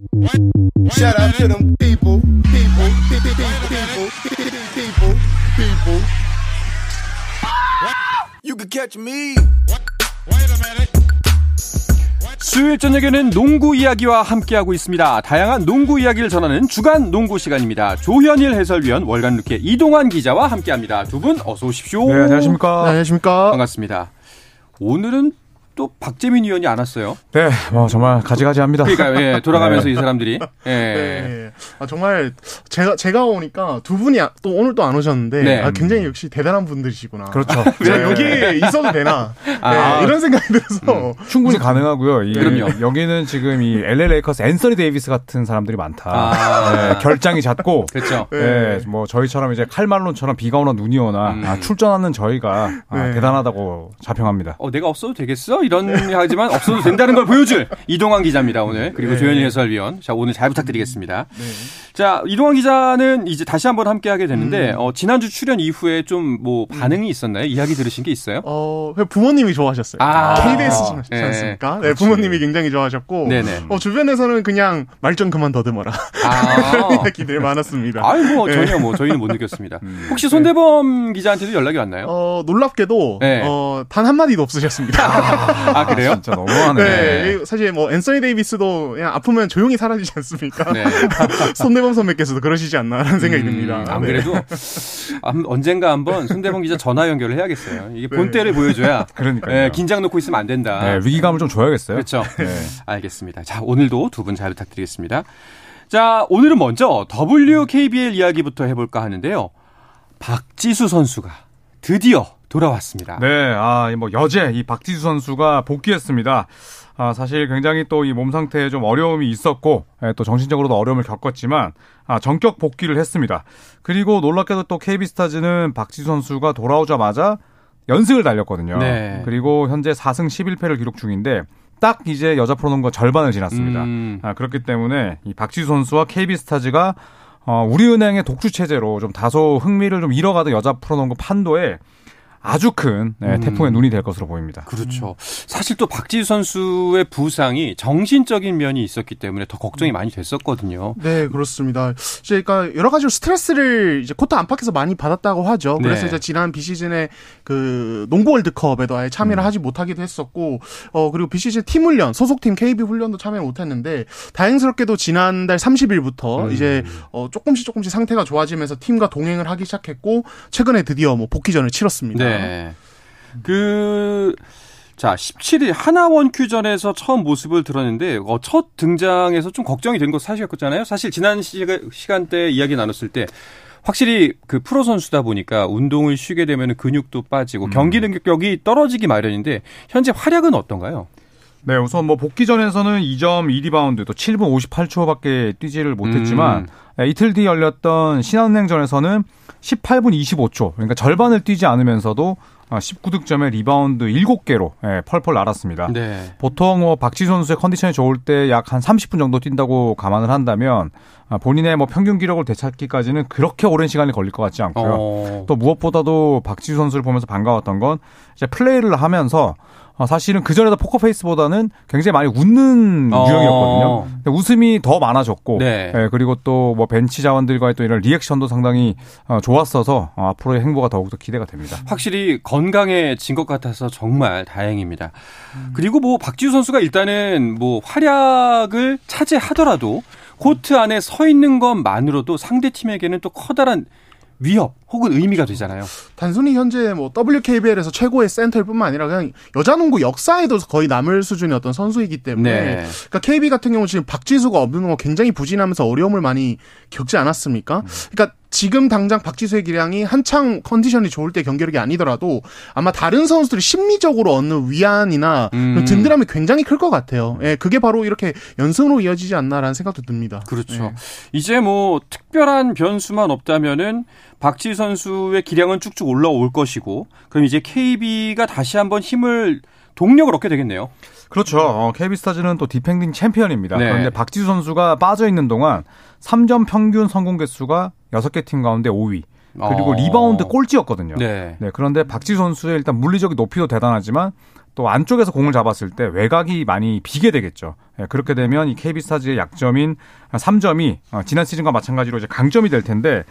Shout out to them people, people, people, people, people, people. You can catch me. 수요일 저녁에는 농구 이야기와 함께하고 있습니다. 다양한 농구 이야기를 전하는 주간 농구 시간입니다. 조현일 해설위원, 월간 루케 이동환 기자와 함께합니다. 두 분 어서 오십시오. 네, 안녕하십니까. 네, 안녕하십니까. 반갑습니다. 오늘은 또 박재민 위원이 안 왔어요. 네, 뭐 정말 가지가지합니다. 그러니까 예, 돌아가면서 이 사람들이 예. 네. 아, 정말 제가 제가 오니까 두 분이 아- 또 오늘 또 안 오셨는데 네. 아, 굉장히 역시 대단한 분들이시구나. 그렇죠. 제가 여기 있어도 되나? 아. 네, 이런 생각이 들어서 충분히 가능하고요. 이, 그럼요. 여기는 지금 이 LA 레이커스 앤서니 데이비스 같은 사람들이 많다. 아. 네, 결장이 잦고 그렇죠. 네, 뭐 저희처럼 이제 칼 말론처럼 비가 오나 눈이 오나 음. 아, 출전하는 저희가 아, 네. 대단하다고 자평합니다. 어, 내가 없어도 되겠어? 이런 하지만 없어도 된다는 걸 보여줄 이동환 기자입니다, 오늘. 그리고 네. 조현일 해설위원. 자, 오늘 잘 부탁드리겠습니다. 네. 자, 이동환 기자는 이제 다시 한번 함께 하게 됐는데, 음. 어, 지난주 출연 이후에 좀 뭐 반응이 있었나요? 이야기 들으신 게 있어요? 어 부모님이 좋아하셨어요. 아. KBS지 네. 않습니까? 네, 부모님이 굉장히 좋아하셨고 네네. 어, 주변에서는 그냥 말 좀 그만 더듬어라 아. 이야기들 많았습니다. 아니, 뭐, 네. 전혀 뭐, 저희는 못 느꼈습니다. 혹시 손대범 기자한테도 연락이 왔나요? 어, 놀랍게도 네. 어, 단 한마디도 없으셨습니다. 아, 그래요? 진짜 너무하네. 네, 사실 뭐 앤서니 데이비스도 그냥 아프면 조용히 사라지지 않습니까? 네. 손대범 선배께서도 그러시지 않나라는 생각이 듭니다. 안 네. 그래도 아, 언젠가 한번 손대범 기자 전화 연결을 해야겠어요. 이게 네. 본때를 보여줘야 그러니까요. 예, 긴장 놓고 있으면 안 된다. 네, 위기감을 좀 줘야겠어요. 그렇죠. 네. 알겠습니다. 자, 오늘도 두 분 잘 부탁드리겠습니다. 자, 오늘은 먼저 WKBL 이야기부터 해볼까 하는데요. 박지수 선수가 드디어 돌아왔습니다. 네, 아, 이뭐 여제 이 박지수 선수가 복귀했습니다. 아, 사실 굉장히 또 이 몸 상태에 좀 어려움이 있었고, 예, 또 정신적으로도 어려움을 겪었지만, 아, 전격 복귀를 했습니다. 그리고 놀랍게도 또 KB스타즈는 박지수 선수가 돌아오자마자 연승을 달렸거든요. 네. 그리고 현재 4승 11패를 기록 중인데, 딱 이제 여자 프로농구 절반을 지났습니다. 음. 아, 그렇기 때문에 이 박지수 선수와 KB스타즈가 어, 우리은행의 독주 체제로 좀 다소 흥미를 좀 잃어가던 여자 프로농구 판도에 아주 큰 네, 음. 태풍의 눈이 될 것으로 보입니다. 그렇죠. 사실 또 박지수 선수의 부상이 정신적인 면이 있었기 때문에 더 걱정이 많이 됐었거든요. 네, 그렇습니다. 이제 그러니까 여러 가지로 스트레스를 이제 코트 안팎에서 많이 받았다고 하죠. 그래서 네. 이제 지난 비시즌에 그 농구 월드컵에도 아예 참여를 하지 못하기도 했었고, 어 그리고 비시즌 팀 훈련 소속팀 KB 훈련도 참여 못했는데 다행스럽게도 지난달 30일부터 음. 이제 어 조금씩 조금씩 상태가 좋아지면서 팀과 동행을 하기 시작했고 최근에 드디어 뭐 복귀전을 치렀습니다. 네. 그, 자, 17일 하나원 큐전에서 처음 모습을 드러냈는데, 어, 첫 등장에서 좀 걱정이 된거 사실이었잖아요. 사실 지난 시간, 시간대 이야기 나눴을 때, 확실히 그 프로 선수다 보니까 운동을 쉬게 되면 근육도 빠지고 경기 능력이 떨어지기 마련인데, 현재 활약은 어떤가요? 네, 우선 뭐 복귀 전에서는 2점 2리바운드 또 7분 58초밖에 뛰지를 못했지만 음. 네, 이틀 뒤 열렸던 신한은행전에서는 18분 25초, 그러니까 절반을 뛰지 않으면서도 19득점에 리바운드 7개로 예, 펄펄 날았습니다. 네. 보통 뭐 박지수 선수의 컨디션이 좋을 때 약 한 30분 정도 뛴다고 감안을 한다면 아, 본인의 뭐 평균 기록을 되찾기까지는 그렇게 오랜 시간이 걸릴 것 같지 않고요. 어, 또 무엇보다도 박지수 선수를 보면서 반가웠던 건 이제 플레이를 하면서 어, 사실은 그 전에도 포커페이스보다는 굉장히 많이 웃는 어. 유형이었거든요. 웃음이 더 많아졌고, 네. 예, 그리고 또 뭐 벤치 자원들과의 또 이런 리액션도 상당히 어, 좋았어서 어, 앞으로의 행보가 더욱더 기대가 됩니다. 확실히 건강해진 것 같아서 정말 다행입니다. 그리고 뭐 박지우 선수가 일단은 뭐 활약을 차지하더라도 코트 안에 서 있는 것만으로도 상대 팀에게는 또 커다란 위협 혹은 의미가 되잖아요. 단순히 현재 뭐 WKBL에서 최고의 센터일 뿐만 아니라 그냥 여자 농구 역사에도 거의 남을 수준의 어떤 선수이기 때문에 네. 그러니까 KB 같은 경우 지금 박지수가 없는 거 굉장히 부진하면서 어려움을 많이 겪지 않았습니까? 그러니까 지금 당장 박지수의 기량이 한창 컨디션이 좋을 때 경기력이 아니더라도 아마 다른 선수들이 심리적으로 얻는 위안이나 음. 든든함이 굉장히 클 것 같아요. 예, 그게 바로 이렇게 연승으로 이어지지 않나라는 생각도 듭니다. 그렇죠. 예. 이제 뭐 특별한 변수만 없다면은 박지수 선수의 기량은 쭉쭉 올라올 것이고 그럼 이제 KB가 다시 한번 힘을 동력을 얻게 되겠네요. 그렇죠. 어, KB스타즈는 또 디펜딩 챔피언입니다. 네. 그런데 박지수 선수가 빠져 있는 동안 3점 평균 성공 개수가 6개 팀 가운데 5위. 그리고 어. 리바운드 꼴찌였거든요. 네. 네, 그런데 박지수 선수의 일단 물리적인 높이도 대단하지만 또 안쪽에서 공을 잡았을 때 외곽이 많이 비게 되겠죠. 예, 그렇게 되면 이 KB스타즈의 약점인 3점이 어, 지난 시즌과 마찬가지로 이제 강점이 될 텐데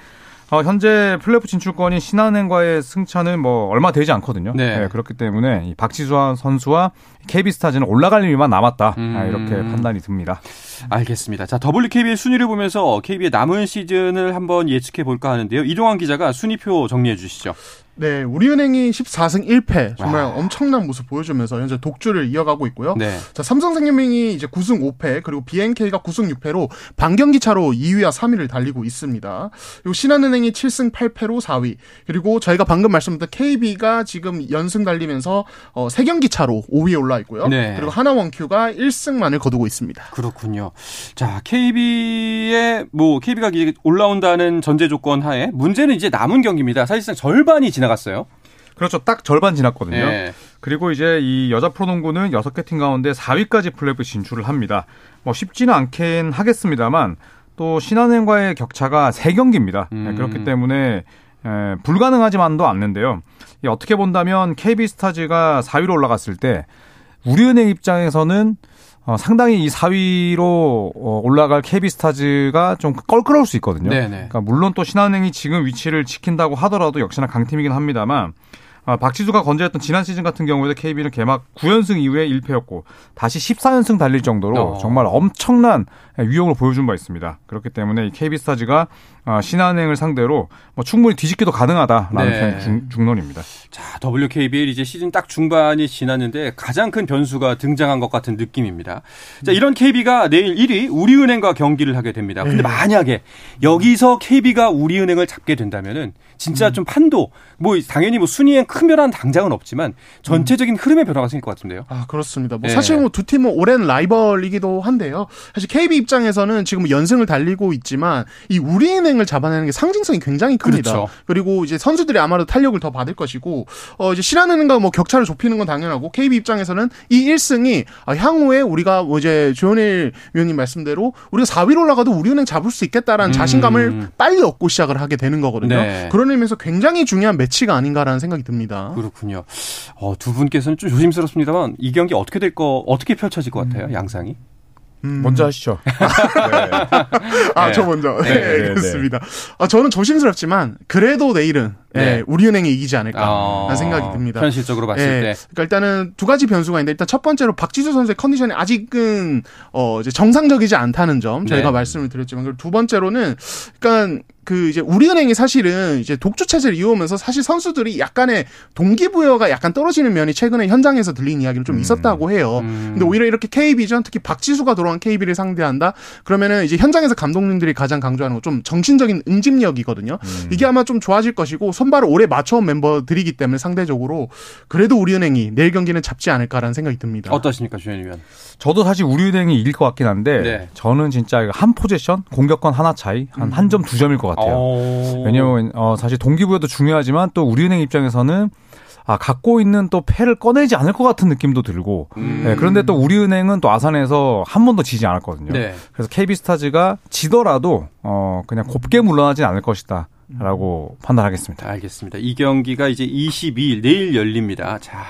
어, 현재 플레이오프 진출권인 신한은행과의 승차는 뭐 얼마 되지 않거든요. 네. 예, 그렇기 때문에 이 박지수 선수와 KB스타즈는 올라갈 일만 남았다. 음. 아, 이렇게 판단이 듭니다. 알겠습니다. 자, WKBL 순위를 보면서 KB의 남은 시즌을 한번 예측해 볼까 하는데요. 이동환 기자가 순위표 정리해 주시죠. 네, 우리은행이 14승 1패 정말 와. 엄청난 모습 보여주면서 현재 독주를 이어가고 있고요. 네. 자, 삼성생명이 이제 9승 5패, 그리고 BNK가 9승 6패로 반경기 차로 2위와 3위를 달리고 있습니다. 그리고 신한은행이 7승 8패로 4위, 그리고 저희가 방금 말씀드린 KB가 지금 연승 달리면서 어, 3경기 차로 5위에 올라 있고요. 네. 그리고 하나원큐가 1승만을 거두고 있습니다. 그렇군요. 자, KB의 뭐 KB가 올라온다는 전제 조건 하에 문제는 이제 남은 경기입니다. 사실상 절반이 지나 갔어요. 그렇죠. 딱 절반 지났거든요. 네. 그리고 이제 이 여자 프로농구는 6개 팀 가운데 4위까지 플레이오프 진출을 합니다. 뭐 쉽지는 않긴 하겠습니다만 또 신한은행과의 격차가 3경기입니다. 음. 그렇기 때문에 에, 불가능하지만도 않는데요. 이 어떻게 본다면 KB스타즈가 4위로 올라갔을 때 우리은행 입장에서는 어, 상당히 이 4위로 어, 올라갈 KB스타즈가 좀 껄끄러울 수 있거든요. 네네. 그러니까 물론 또 신한은행이 지금 위치를 지킨다고 하더라도 역시나 강팀이긴 합니다만 아, 박지수가 건재했던 지난 시즌 같은 경우에도 KB는 개막 9연승 이후에 1패였고 다시 14연승 달릴 정도로 어. 정말 엄청난 위력을 보여준 바 있습니다. 그렇기 때문에 이 KB스타즈가 아, 신한은행을 상대로 뭐 충분히 뒤집기도 가능하다라는 네. 편 중, 중론입니다. 자, WKBL 이제 시즌 딱 중반이 지났는데 가장 큰 변수가 등장한 것 같은 느낌입니다. 자, 이런 KB가 내일 1위 우리은행과 경기를 하게 됩니다. 근데 만약에 여기서 KB가 우리은행을 잡게 된다면은 진짜 좀 판도 뭐 당연히 뭐 순위엔 큰 변화는 당장은 없지만 전체적인 흐름의 변화가 생길 것 같은데요. 아, 그렇습니다. 뭐 네. 사실 뭐 두 팀은 오랜 라이벌이기도 한데요. 사실 KB 입장에서는 지금 연승을 달리고 있지만 이 우리은행을 잡아내는 게 상징성이 굉장히 큽니다. 그렇죠. 그리고 이제 선수들이 아마도 탄력을 더 받을 것이고 어 이제 신한은행과 뭐 격차를 좁히는 건 당연하고 KB 입장에서는 이 1승이 아, 향후에 우리가 뭐 이제 조현일 위원님 말씀대로 우리가 4위로 올라가도 우리은행 잡을 수 있겠다라는 음. 자신감을 빨리 얻고 시작을 하게 되는 거거든요. 네. 그런 의미에서 굉장히 중요한 매치가 아닌가라는 생각이 듭니다. 그렇군요. 어, 두 분께서는 좀 조심스럽습니다만 이 경기 어떻게 될 거 어떻게 펼쳐질 것 같아요? 양상이? 음. 먼저 하시죠. 네. 아, 네. 저 먼저. 네, 네, 네, 그렇습니다. 아, 저는 조심스럽지만, 그래도 내일은, 네. 예, 우리은행이 이기지 않을까, 어, 라는 생각이 듭니다. 현실적으로 봤을 예, 때. 그러니까 일단은 두 가지 변수가 있는데, 일단 첫 번째로 박지수 선수의 컨디션이 아직은, 어, 이제 정상적이지 않다는 점, 저희가 네. 말씀을 드렸지만, 그리고 두 번째로는, 그러니까, 그 이제 우리은행이 사실은 이제 독주 체제를 이어오면서 사실 선수들이 약간의 동기부여가 약간 떨어지는 면이 최근에 현장에서 들린 이야기는 좀 있었다고 해요. 음. 근데 오히려 이렇게 KB전 특히 박지수가 돌아온 KB를 상대한다. 그러면은 이제 현장에서 감독님들이 가장 강조하는 건 좀 정신적인 응집력이거든요. 이게 아마 좀 좋아질 것이고 손발을 오래 맞춰온 멤버들이기 때문에 상대적으로 그래도 우리은행이 내일 경기는 잡지 않을까라는 생각이 듭니다. 어떠십니까, 주현일 위원? 저도 사실 우리은행이 이길 것 같긴 한데 네. 저는 진짜 한 포지션 공격권 하나 차이 한 한 점두 점일 것 같아요. 어... 왜냐면 어 사실 동기부여도 중요하지만 또 우리은행 입장에서는 아 갖고 있는 또 패를 꺼내지 않을 것 같은 느낌도 들고 음. 네, 그런데 또 우리은행은 또 아산에서 한 번도 지지 않았거든요. 네. 그래서 KB스타즈가 지더라도 어 그냥 곱게 물러나진 않을 것이다 라고 판단하겠습니다. 알겠습니다. 이 경기가 이제 22일 내일 열립니다. 자,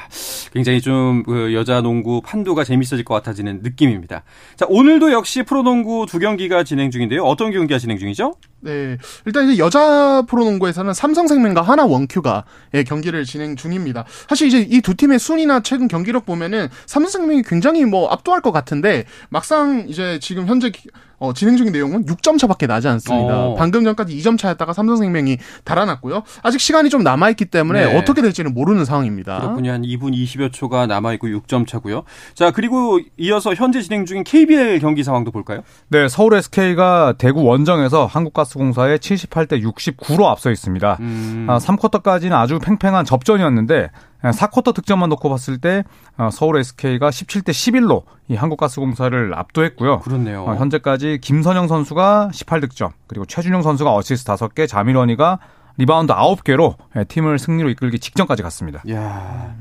굉장히 좀그 여자 농구 판도가 재밌어질 것 같아지는 느낌입니다. 자, 오늘도 역시 프로농구 두 경기가 진행 중인데요. 어떤 경기가 진행 중이죠? 네. 일단 이제 여자 프로농구에서는 삼성생명과 하나 원큐가 예, 경기를 진행 중입니다. 사실 이제 이 두 팀의 순위나 최근 경기력 보면은 삼성생명이 굉장히 뭐 압도할 것 같은데 막상 이제 지금 현재 기- 어, 진행 중인 내용은 6점 차밖에 나지 않습니다. 어. 방금 전까지 2점 차였다가 삼성생명이 달아났고요. 아직 시간이 좀 남아있기 때문에 네. 어떻게 될지는 모르는 상황입니다. 그렇군요. 한 2분 20여 초가 남아있고 6점 차고요. 자, 그리고 이어서 현재 진행 중인 KBL 경기 상황도 볼까요? 네, 서울 SK가 대구 원정에서 한국가스공사에 78대 69로 앞서 있습니다. 음, 아, 3쿼터까지는 아주 팽팽한 접전이었는데 4쿼터 득점만 놓고 봤을 때 어, 서울 SK가 17대 11로 이 한국가스공사를 압도했고요. 그렇네요. 어, 현재까지 김선형 선수가 18득점, 그리고 최준용 선수가 어시스트 5개, 자밀 워니가 리바운드 9개로 예, 팀을 승리로 이끌기 직전까지 갔습니다. 야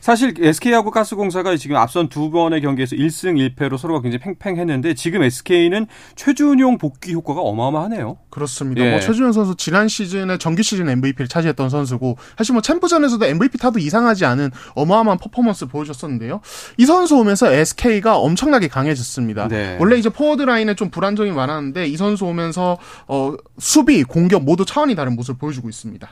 사실 SK하고 가스공사가 지금 앞선 두 번의 경기에서 1승 1패로 서로가 굉장히 팽팽했는데 지금 SK는 최준용 복귀 효과가 어마어마하네요. 그렇습니다. 예. 뭐 최준용 선수 지난 시즌에 정규 시즌 MVP를 차지했던 선수고 사실 뭐 챔프전에서도 MVP 타도 이상하지 않은 어마어마한 퍼포먼스 보여줬었는데요. 이 선수 오면서 SK가 엄청나게 강해졌습니다. 네. 원래 이제 포워드 라인에 좀 불안정이 많았는데 이 선수 오면서 어 수비, 공격 모두 차원이 다른 모습을 보여주 고 있습니다.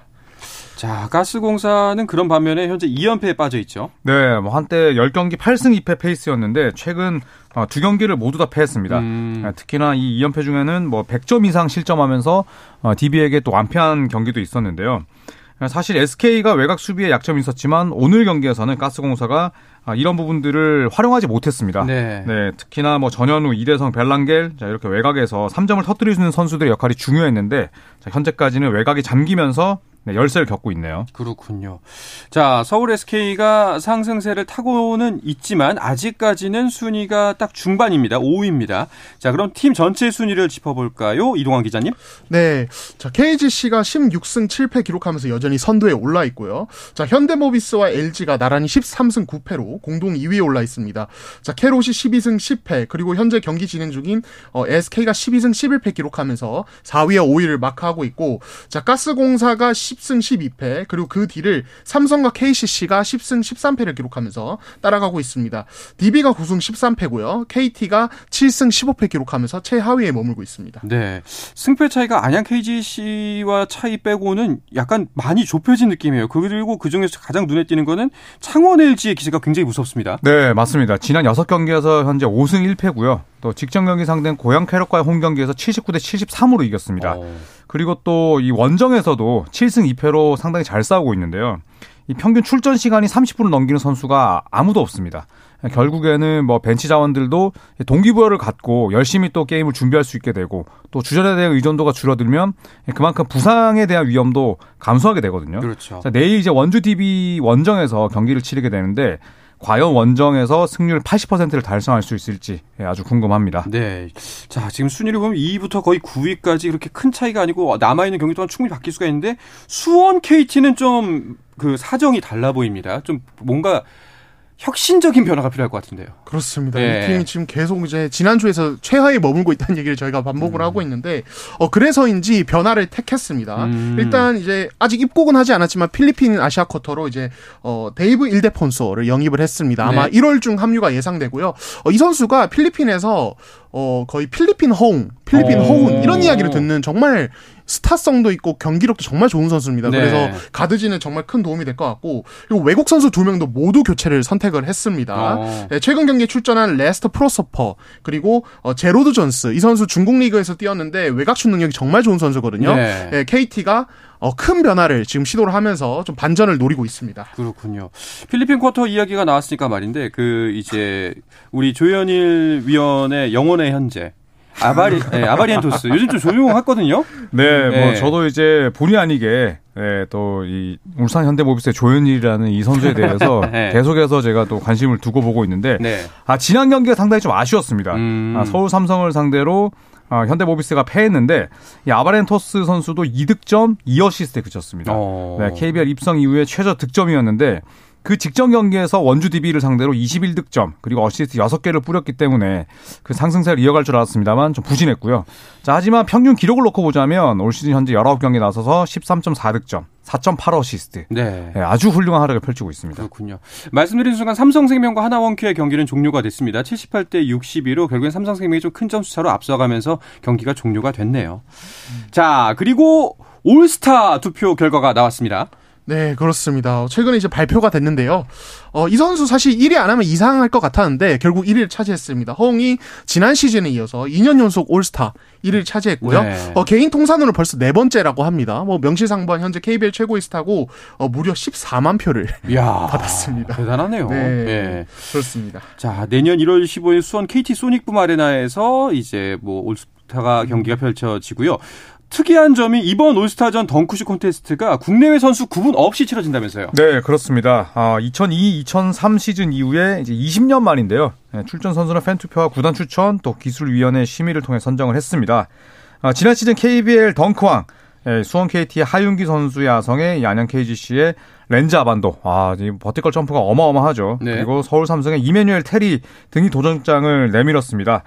자 가스공사는 그런 반면에 현재 2연패에 빠져 있죠. 네, 뭐 한때 10경기 8승 2패 페이스였는데 최근 어, 두 경기를 모두 다 패했습니다. 음. 예, 특히나 이 2연패 중에는 뭐 100점 이상 실점하면서 어, DB에게 또 완패한 경기도 있었는데요. 예, 사실 SK가 외곽 수비에 약점이 있었지만 오늘 경기에서는 가스공사가 아, 이런 부분들을 활용하지 못했습니다. 네. 네, 특히나 뭐 전현우, 이대성, 벨랑겔 자 이렇게 외곽에서 3점을 터뜨릴 수 있는 선수들의 역할이 중요했는데 자, 현재까지는 외곽이 잠기면서 네, 열세를 겪고 있네요. 그렇군요. 자, 서울 SK가 상승세를 타고는 있지만 아직까지는 순위가 딱 중반입니다. 5위입니다. 자, 그럼 팀 전체 순위를 짚어볼까요? 이동환 기자님? 네. 자, KGC가 16승 7패 기록하면서 여전히 선두에 올라 있고요. 자, 현대모비스와 LG가 나란히 13승 9패로 공동 2위에 올라 있습니다. 자, 캐롯이 12승 10패, 그리고 현재 경기 진행 중인 어, SK가 12승 11패 기록하면서 4위와 5위를 마크하고 있고, 자, 가스공사가 10승 12패, 그리고 그 뒤를 삼성과 KCC가 10승 13패를 기록하면서 따라가고 있습니다. DB가 9승 13패고요. KT가 7승 15패 기록하면서 최하위에 머물고 있습니다. 네. 승패 차이가 안양 KGC와 차이 빼고는 약간 많이 좁혀진 느낌이에요. 그리고 그 중에서 가장 눈에 띄는 거는 창원 LG의 기세가 굉장히 무섭습니다. 네, 맞습니다. 지난 6경기에서 현재 5승 1패고요. 또 직전 경기 상대는 고양 캐럿과의 홈 경기에서 79대 73으로 이겼습니다. 어. 그리고 또 이 원정에서도 7승 2패로 상당히 잘 싸우고 있는데요. 이 평균 출전 시간이 30분을 넘기는 선수가 아무도 없습니다. 결국에는 뭐 벤치 자원들도 동기부여를 갖고 열심히 또 게임을 준비할 수 있게 되고 또 주전에 대한 의존도가 줄어들면 그만큼 부상에 대한 위험도 감소하게 되거든요. 그렇죠. 자, 내일 이제 원주 DB 원정에서 경기를 치르게 되는데 과연 원정에서 승률 80%를 달성할 수 있을지 예, 아주 궁금합니다. 네. 자, 지금 순위를 보면 2위부터 거의 9위까지 그렇게 큰 차이가 아니고 남아있는 경기 동안 충분히 바뀔 수가 있는데 수원 KT는 좀 그 사정이 달라 보입니다. 좀 뭔가 혁신적인 변화가 필요할 것 같은데요. 그렇습니다. 예. 이 팀이 지금 계속 이제 지난주에서 최하에 머물고 있다는 얘기를 저희가 반복을 하고 있는데 어 그래서인지 변화를 택했습니다. 음. 일단 이제 아직 입국은 하지 않았지만 필리핀 아시아 쿼터로 이제 어 데이브 일데폰소를 영입을 했습니다. 아마 네. 1월 중 합류가 예상되고요. 어, 이 선수가 필리핀에서 어 거의 필리핀 허웅, 필리핀 오. 허훈 이런 이야기를 듣는 정말 스타성도 있고 경기력도 정말 좋은 선수입니다. 네. 그래서 가드진에 정말 큰 도움이 될 것 같고 그리고 외국 선수 두 명도 모두 교체를 선택을 했습니다. 어. 네, 최근 경기에 출전한 레스터 프로스퍼 그리고 어, 제로드 존스 이 선수 중국 리그에서 뛰었는데 외곽슛 능력이 정말 좋은 선수거든요. 네. KT가 어, 큰 변화를 지금 시도를 하면서 좀 반전을 노리고 있습니다. 그렇군요. 필리핀 쿼터 이야기가 나왔으니까 말인데 그 이제 우리 조현일 위원의 영혼의 현재 아바리 네, 아바리엔토스 요즘 좀 조용했거든요. 네, 네. 뭐 저도 이제 본의 아니게 네, 또이 울산 현대모비스의 조현일이라는 이 선수에 대해서 네. 계속해서 제가 또 관심을 두고 보고 있는데 네. 아 지난 경기가 상당히 좀 아쉬웠습니다. 음. 아, 서울 삼성을 상대로 아, 현대모비스가 패했는데 이 아바렌토스 선수도 2득점 2어시스트에 그쳤습니다. 어. 네, KBL 입성 이후에 최저 득점이었는데 그 직전 경기에서 원주 DB를 상대로 21득점 그리고 어시스트 6개를 뿌렸기 때문에 그 상승세를 이어갈 줄 알았습니다만 좀 부진했고요. 자, 하지만 평균 기록을 놓고 보자면 올 시즌 현재 19경기 나서서 13.4득점, 4.8어시스트. 네. 네, 아주 훌륭한 활약을 펼치고 있습니다. 그렇군요. 말씀드린 순간 삼성생명과 하나원큐의 경기는 종료가 됐습니다. 78대 62로 결국엔 삼성생명이 좀 큰 점수 차로 앞서가면서 경기가 종료가 됐네요. 자, 그리고 올스타 투표 결과가 나왔습니다. 네, 그렇습니다. 최근에 이제 발표가 됐는데요. 어, 이 선수 사실 1위 안 하면 이상할 것 같았는데 결국 1위를 차지했습니다. 허웅이 지난 시즌에 이어서 2년 연속 올스타 1위를 차지했고요. 네. 어, 개인 통산으로 벌써 네 번째라고 합니다. 뭐 명실상부한 현재 KBL 최고의 스타고 어, 무려 14만 표를 이야. 받았습니다. 대단하네요. 네. 예. 그렇습니다. 자, 내년 1월 15일 수원 KT 소닉붐 아레나에서 이제 뭐 올스타가 경기가 펼쳐지고요. 특이한 점이 이번 올스타전 덩크슛 콘테스트가 국내외 선수 구분 없이 치러진다면서요. 네, 그렇습니다. 아, 2002-2003 시즌 이후에 이제 20년 만인데요. 네, 출전 선수는 팬 투표와 구단 추천 또 기술위원회 심의를 통해 선정을 했습니다. 아, 지난 시즌 KBL 덩크왕 예, 수원 KT의 하윤기 선수의 야성에 양양 KGC의 렌즈 아반도. 아, 이 버티컬 점프가 어마어마하죠. 네. 그리고 서울 삼성의 이메뉴엘 테리 등이 도전장을 내밀었습니다.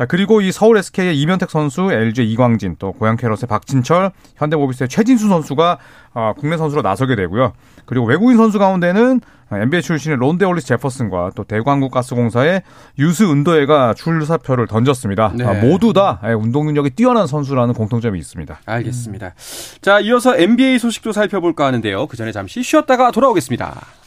자, 그리고 이 서울 SK의 이면택 선수, LG 이광진, 또 고양 캐럿의 박진철, 현대모비스의 최진수 선수가 아, 국내 선수로 나서게 되고요. 그리고 외국인 선수 가운데는 NBA 출신의 론데 올리스 제퍼슨과 또 대광국가스공사의 유스 은도해가 출사표를 던졌습니다. 네. 아, 모두 다 예, 운동 능력이 뛰어난 선수라는 공통점이 있습니다. 알겠습니다. 자, 이어서 NBA 소식도 살펴볼까 하는데요. 그 전에 잠시 쉬었다가 돌아오겠습니다.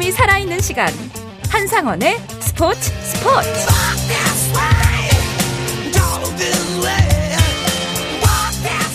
짜릿함이 살아있는 시간 한상원의 스포츠 스포츠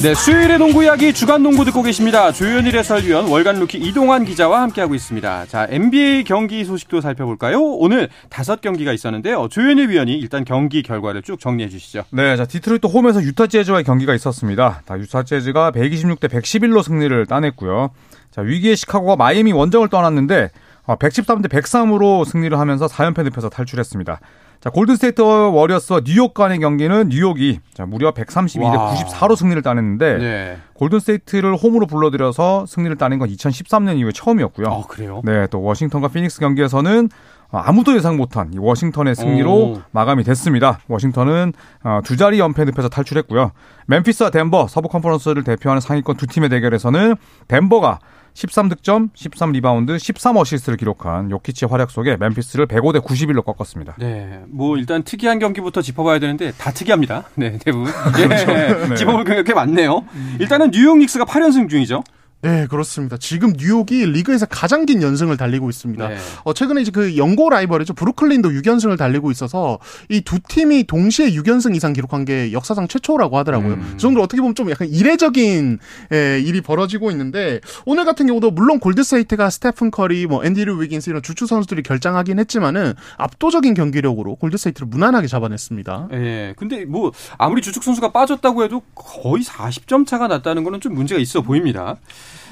네, 수요일의 농구 이야기 주간 농구 듣고 계십니다. 조현일 해설위원, 월간 루키 이동환 기자와 함께하고 있습니다. 자, NBA 경기 소식도 살펴볼까요? 오늘 다섯 경기가 있었는데요. 조현일 위원이 일단 경기 결과를 쭉 정리해 주시죠. 네, 자 디트로이트 홈에서 유타 재즈와의 경기가 있었습니다. 자, 유타 재즈가 126대 111로 승리를 따냈고요. 자, 위기의 시카고가 마이애미 원정을 떠났는데 113대 103으로 승리를 하면서 4연패 늪에서 탈출했습니다. 자, 골든스테이트 워리어스와 뉴욕 간의 경기는 뉴욕이 자, 무려 132대 와. 94로 승리를 따냈는데 네. 골든스테이트를 홈으로 불러들여서 승리를 따낸 건 2013년 이후에 처음이었고요. 어, 그래요? 네, 또 워싱턴과 피닉스 경기에서는 어, 아무도 예상 못한 이 워싱턴의 승리로 오. 마감이 됐습니다. 워싱턴은 어, 두 자리 연패 늪에서 탈출했고요. 멤피스와 덴버 서부 컨퍼런스를 대표하는 상위권 두 팀의 대결에서는 덴버가 13득점, 13리바운드, 13어시스트를 기록한 요키치의 활약 속에 멤피스를 105대 91로 꺾었습니다. 네, 뭐 일단 특이한 경기부터 짚어봐야 되는데 다 특이합니다. 네, 대부분. 예, 네. 짚어볼 경기가 꽤 많네요. 일단은 뉴욕 닉스가 8연승 중이죠. 네, 그렇습니다. 지금 뉴욕이 리그에서 가장 긴 연승을 달리고 있습니다. 네. 어, 최근에 이제 그 연고 라이벌이죠. 브루클린도 6연승을 달리고 있어서 이 두 팀이 동시에 6연승 이상 기록한 게 역사상 최초라고 하더라고요. 음. 그 정도로 어떻게 보면 좀 약간 이례적인 예, 일이 벌어지고 있는데 오늘 같은 경우도 물론 골드세이트가 스테픈 커리, 뭐 앤디류 위긴스 이런 주축 선수들이 결장하긴 했지만은 압도적인 경기력으로 골드세이트를 무난하게 잡아냈습니다. 예. 근데 뭐 아무리 주축 선수가 빠졌다고 해도 거의 40점 차가 났다는 거는 좀 문제가 있어 보입니다.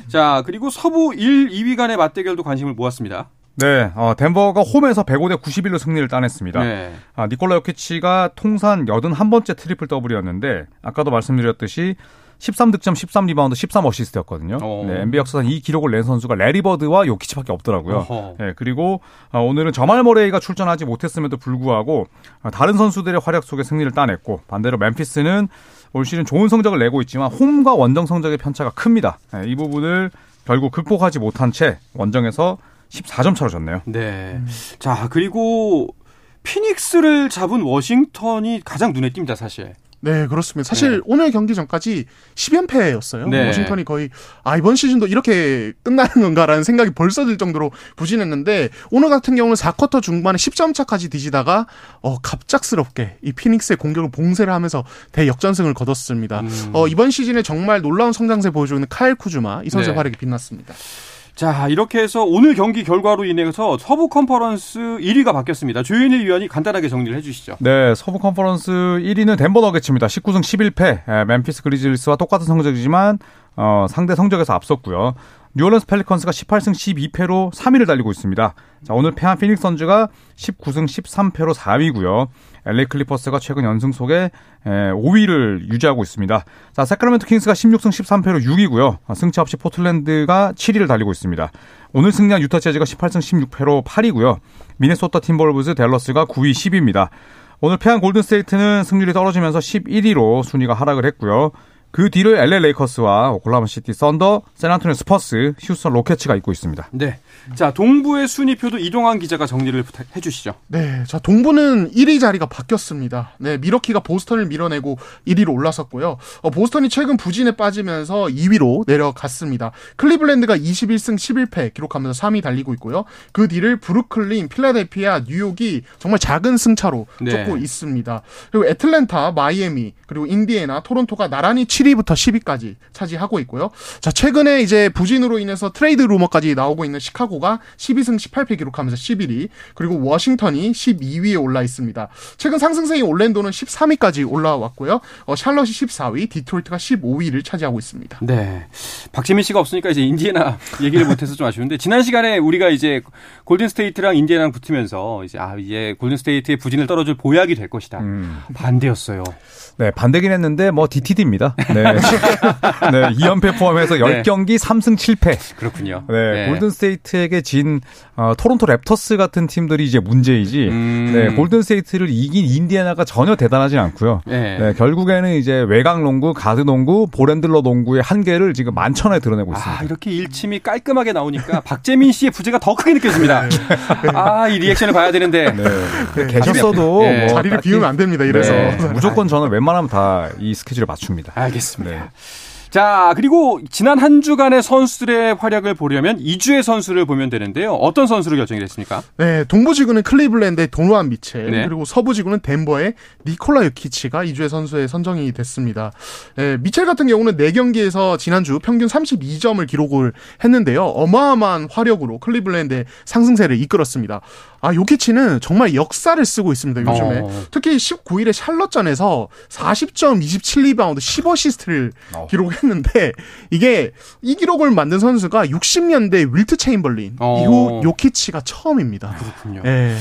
자, 그리고 서부 1, 2위 간의 맞대결도 관심을 모았습니다. 네, 어, 덴버가 홈에서 105대 91로 승리를 따냈습니다. 네. 아, 니콜라 요키치가 통산 81번째 트리플 더블이었는데 아까도 말씀드렸듯이 13득점, 13리바운드, 13어시스트였거든요. 어. 네, NBA 역사상 이 기록을 낸 선수가 래리 버드와 요키치밖에 없더라고요. 어허. 네, 그리고 아, 오늘은 자말 머레이가 출전하지 못했음에도 불구하고 아, 다른 선수들의 활약 속에 승리를 따냈고 반대로 멤피스는 올 시즌 좋은 성적을 내고 있지만 홈과 원정 성적의 편차가 큽니다. 네, 이 부분을 결국 극복하지 못한 채 원정에서 14점 차로 졌네요. 네. 자, 그리고 피닉스를 잡은 워싱턴이 가장 눈에 띕니다, 사실. 네, 그렇습니다. 사실 네. 오늘 경기 전까지 10연패였어요. 네. 워싱턴이 거의 아 이번 시즌도 이렇게 끝나는 건가라는 생각이 벌써 들 정도로 부진했는데 오늘 같은 경우는 4쿼터 중반에 10점 차까지 뒤지다가 어 갑작스럽게 이 피닉스의 공격을 봉쇄를 하면서 대역전승을 거뒀습니다. 음. 어 이번 시즌에 정말 놀라운 성장세 보여주고 있는 카일 쿠즈마 이 선수의 네. 활약이 빛났습니다. 자, 이렇게 해서 오늘 경기 결과로 인해서 서부 컨퍼런스 1위가 바뀌었습니다. 조현일 위원이 간단하게 정리를 해 주시죠. 네, 서부 컨퍼런스 1위는 덴버 너게츠입니다. 19승 11패. 에, 멤피스 그리즐리스와 똑같은 성적이지만 어, 상대 성적에서 앞섰고요. 뉴올리언스 펠리컨스가 18승 12패로 3위를 달리고 있습니다. 자, 오늘 패한 피닉스 선즈가 19승 13패로 4위고요. LA 클리퍼스가 최근 연승 속에 에, 5위를 유지하고 있습니다. 자, 새크라멘토 킹스가 16승 13패로 6위고요. 아, 승차 없이 포틀랜드가 7위를 달리고 있습니다. 오늘 승리한 유타 재즈가 18승 16패로 8위고요. 미네소타 팀버울브즈 댈러스가 9위 10위입니다. 오늘 패한 골든스테이트는 승률이 떨어지면서 11위로 순위가 하락을 했고요. 그 뒤를 LA 레이커스와 오클라호마 시티 썬더, 샌안토니오 스퍼스, 휴스턴 로켓츠가 잇고 있습니다. 네. 자, 동부의 순위표도 이동환 기자가 정리를 해 주시죠. 네, 자 동부는 1위 자리가 바뀌었습니다. 네, 밀워키가 보스턴을 밀어내고 1위로 올라섰고요. 어, 보스턴이 최근 부진에 빠지면서 2위로 내려갔습니다. 클리블랜드가 21승 11패 기록하면서 3위 달리고 있고요. 그 뒤를 브루클린, 필라델피아, 뉴욕이 정말 작은 승차로 네. 쫓고 있습니다. 그리고 애틀랜타, 마이애미, 그리고 인디애나, 토론토가 나란히 7위부터 10위까지 차지하고 있고요. 자, 최근에 이제 부진으로 인해서 트레이드 루머까지 나오고 있는 시카고가 12승 18패 기록하면서 11위, 그리고 워싱턴이 12위에 올라 있습니다. 최근 상승세인 올랜도는 13위까지 올라왔고요. 어, 샬럿이 14위, 디트로이트가 15위를 차지하고 있습니다. 네. 박재민 씨가 없으니까 이제 인디애나 얘기를 못해서 좀 아쉬운데 지난 시간에 우리가 이제 골든 스테이트랑 인디애나랑 붙으면서 이제 아 이제 골든 스테이트의 부진을 털어줄 보약이 될 것이다. 음. 반대였어요. 네, 반대긴 했는데 뭐 DTD입니다. 네. 네, 2연패 포함해서 네. 10경기 3승 7패. 그렇군요. 네, 골든 스테이트에게 진 어, 토론토 랩터스 같은 팀들이 이제 문제이지. 음. 네, 골든 스테이트를 이긴 인디애나가 전혀 대단하진 않고요. 네. 네, 결국에는 이제 외곽 농구, 가드 농구, ball handler 농구의 한계를 지금 만천하에 드러내고 있습니다. 아, 이렇게 일침이 깔끔하게 나오니까 박재민 씨의 부재가 더 크게 느껴집니다. 아, 이 reaction을 봐야 되는데. 네. 계셨어도 네. 뭐 자리를 딱히- 비우면 안 됩니다. 이래서. 네, 무조건 저는 웬만하면 다 이 스케줄을 맞춥니다. 알겠습니다. 네. 자, 그리고 지난 한 주간의 선수들의 활약을 보려면 이주의 선수를 보면 되는데요. 어떤 선수로 결정이 됐습니까? 네, 동부지구는 클리블랜드의 도노반 미첼, 네. 그리고 서부지구는 덴버의 니콜라 요키치가 이주의 선수에 선정이 됐습니다. 네, 미첼 같은 경우는 4경기에서 지난주 평균 32점을 기록을 했는데요. 어마어마한 화력으로 클리블랜드의 상승세를 이끌었습니다. 아, 요키치는 정말 역사를 쓰고 있습니다, 요즘에. 어. 특히 19일에 샬럿전에서 40점, 27리바운드, 10어시스트를 어. 기록했는데 이게 이 기록을 만든 선수가 60년대 윌트 체인벌린 어. 이후 요키치가 처음입니다. 그렇군요. 예.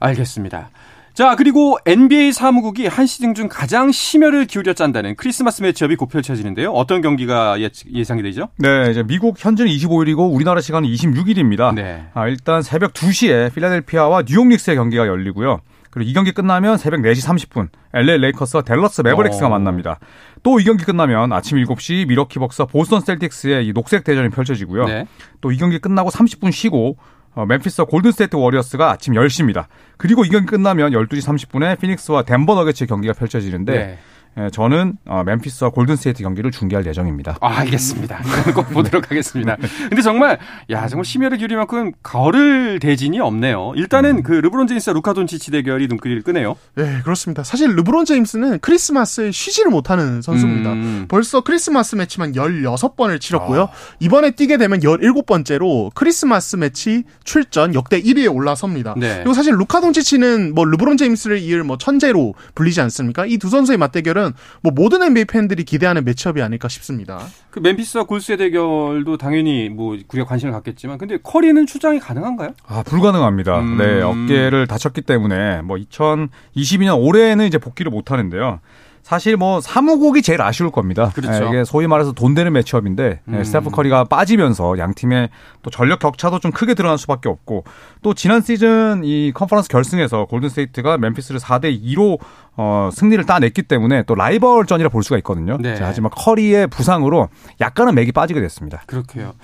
알겠습니다. 자, 그리고 NBA 사무국이 한 시즌 중 가장 심혈을 기울여 짠다는 크리스마스 매치업이 곧 펼쳐지는데요. 어떤 경기가 예, 예상이 되죠? 네, 이제 미국 현지는 25일이고 우리나라 시간은 26일입니다. 네. 아, 일단 새벽 2시에 필라델피아와 뉴욕 닉스의 경기가 열리고요. 그리고 이 경기 끝나면 새벽 4시 30분 LA 레이커스와 댈러스 매버릭스가 어. 만납니다. 또 이 경기 끝나면 아침 7시 밀워키 벅스와 보스턴 셀틱스의 이 녹색 대전이 펼쳐지고요. 네. 또 이 경기 끝나고 30분 쉬고 어, 멤피스와 골든스테이트 워리어스가 아침 10시입니다. 그리고 이 경기 끝나면 12시 30분에 피닉스와 덴버 너게츠의 경기가 펼쳐지는데 네. 예, 저는 어, 멤피스와 골든스테이트 경기를 중계할 예정입니다. 아, 알겠습니다. 꼭 보도록 하겠습니다. 근데 정말 야 정말 심혈을 기울일 만큼 거를 대진이 없네요. 일단은 그 르브론 제임스와 루카 돈치치 대결이 눈길을 끄네요. 네, 그렇습니다. 사실 르브론 제임스는 크리스마스에 쉬지를 못하는 선수입니다. 음. 벌써 크리스마스 매치만 16번을 치렀고요. 아. 이번에 뛰게 되면 17번째로 크리스마스 매치 출전 역대 1위에 올라섭니다. 네. 그리고 사실 루카 돈치치는 뭐 르브론 제임스를 이을 뭐 천재로 불리지 않습니까? 이 두 선수의 맞대결은 뭐 모든 NBA 팬들이 기대하는 매치업이 아닐까 싶습니다. 그 멤피스와 골스의 대결도 당연히 뭐 우리가 관심을 갖겠지만 근데 커리는 출장이 가능한가요? 아, 불가능합니다. 음. 네, 어깨를 다쳤기 때문에 뭐 2022년 올해는 이제 복귀를 못 하는데요. 사실 뭐 사무국이 제일 아쉬울 겁니다. 그렇죠. 네, 이게 소위 말해서 돈 되는 matchup인데 네, 음. 스테픈 커리가 빠지면서 양 팀의 또 전력 격차도 좀 크게 드러날 수밖에 없고 또 지난 시즌 이 컨퍼런스 결승에서 골든 스테이트가 멤피스를 4대 2로 어, 승리를 따냈기 때문에 또 라이벌전이라 볼 수가 있거든요. 네. 자, 하지만 커리의 부상으로 약간은 맥이 빠지게 됐습니다. 그러게요.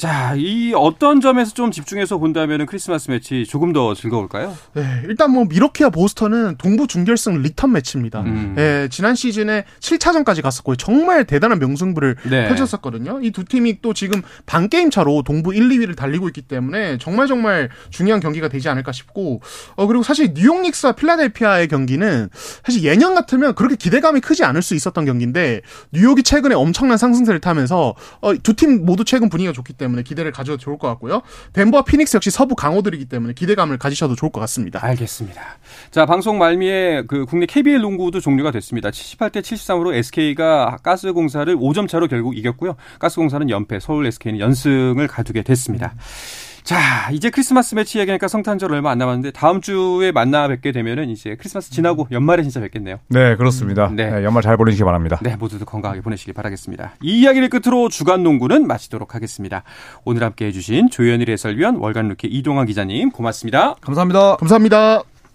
자, 이 어떤 점에서 좀 집중해서 본다면 크리스마스 매치 조금 더 즐거울까요? 네, 일단 뭐 밀워키와 보스턴은 동부 준결승 리턴 매치입니다. 음. 예, 지난 시즌에 7차전까지 갔었고 정말 대단한 명승부를 네. 펼쳤었거든요. 이 두 팀이 또 지금 반 게임 차로 동부 1, 2위를 달리고 있기 때문에 정말 정말 중요한 경기가 되지 않을까 싶고 어 그리고 사실 뉴욕 닉스와 필라델피아의 경기는 사실 예년 같으면 그렇게 기대감이 크지 않을 수 있었던 경기인데 뉴욕이 최근에 엄청난 상승세를 타면서 어, 두 팀 모두 최근 분위기가 좋기 때문에 기대를 가져도 좋을 것 같고요. 덴버와 피닉스 역시 서부 강호들이기 때문에 기대감을 가지셔도 좋을 것 같습니다. 알겠습니다. 자, 방송 말미에 그 국내 KBL 농구도 종료가 됐습니다. 78대 73으로 SK가 가스공사를 5점 차로 결국 이겼고요. 가스공사는 연패, 서울 SK는 연승을 가두게 됐습니다. 자, 이제 크리스마스 매치 얘기하니까 성탄절 얼마 안 남았는데 다음 주에 만나 뵙게 되면은 이제 크리스마스 지나고 연말에 진짜 뵙겠네요. 네, 그렇습니다. 네. 네, 연말 잘 보내시기 바랍니다. 네, 모두들 건강하게 보내시길 바라겠습니다. 이 이야기를 끝으로 주간 농구는 마치도록 하겠습니다. 오늘 함께 해주신 조현일 해설위원, 월간 루키 이동환 기자님 고맙습니다. 감사합니다. 감사합니다.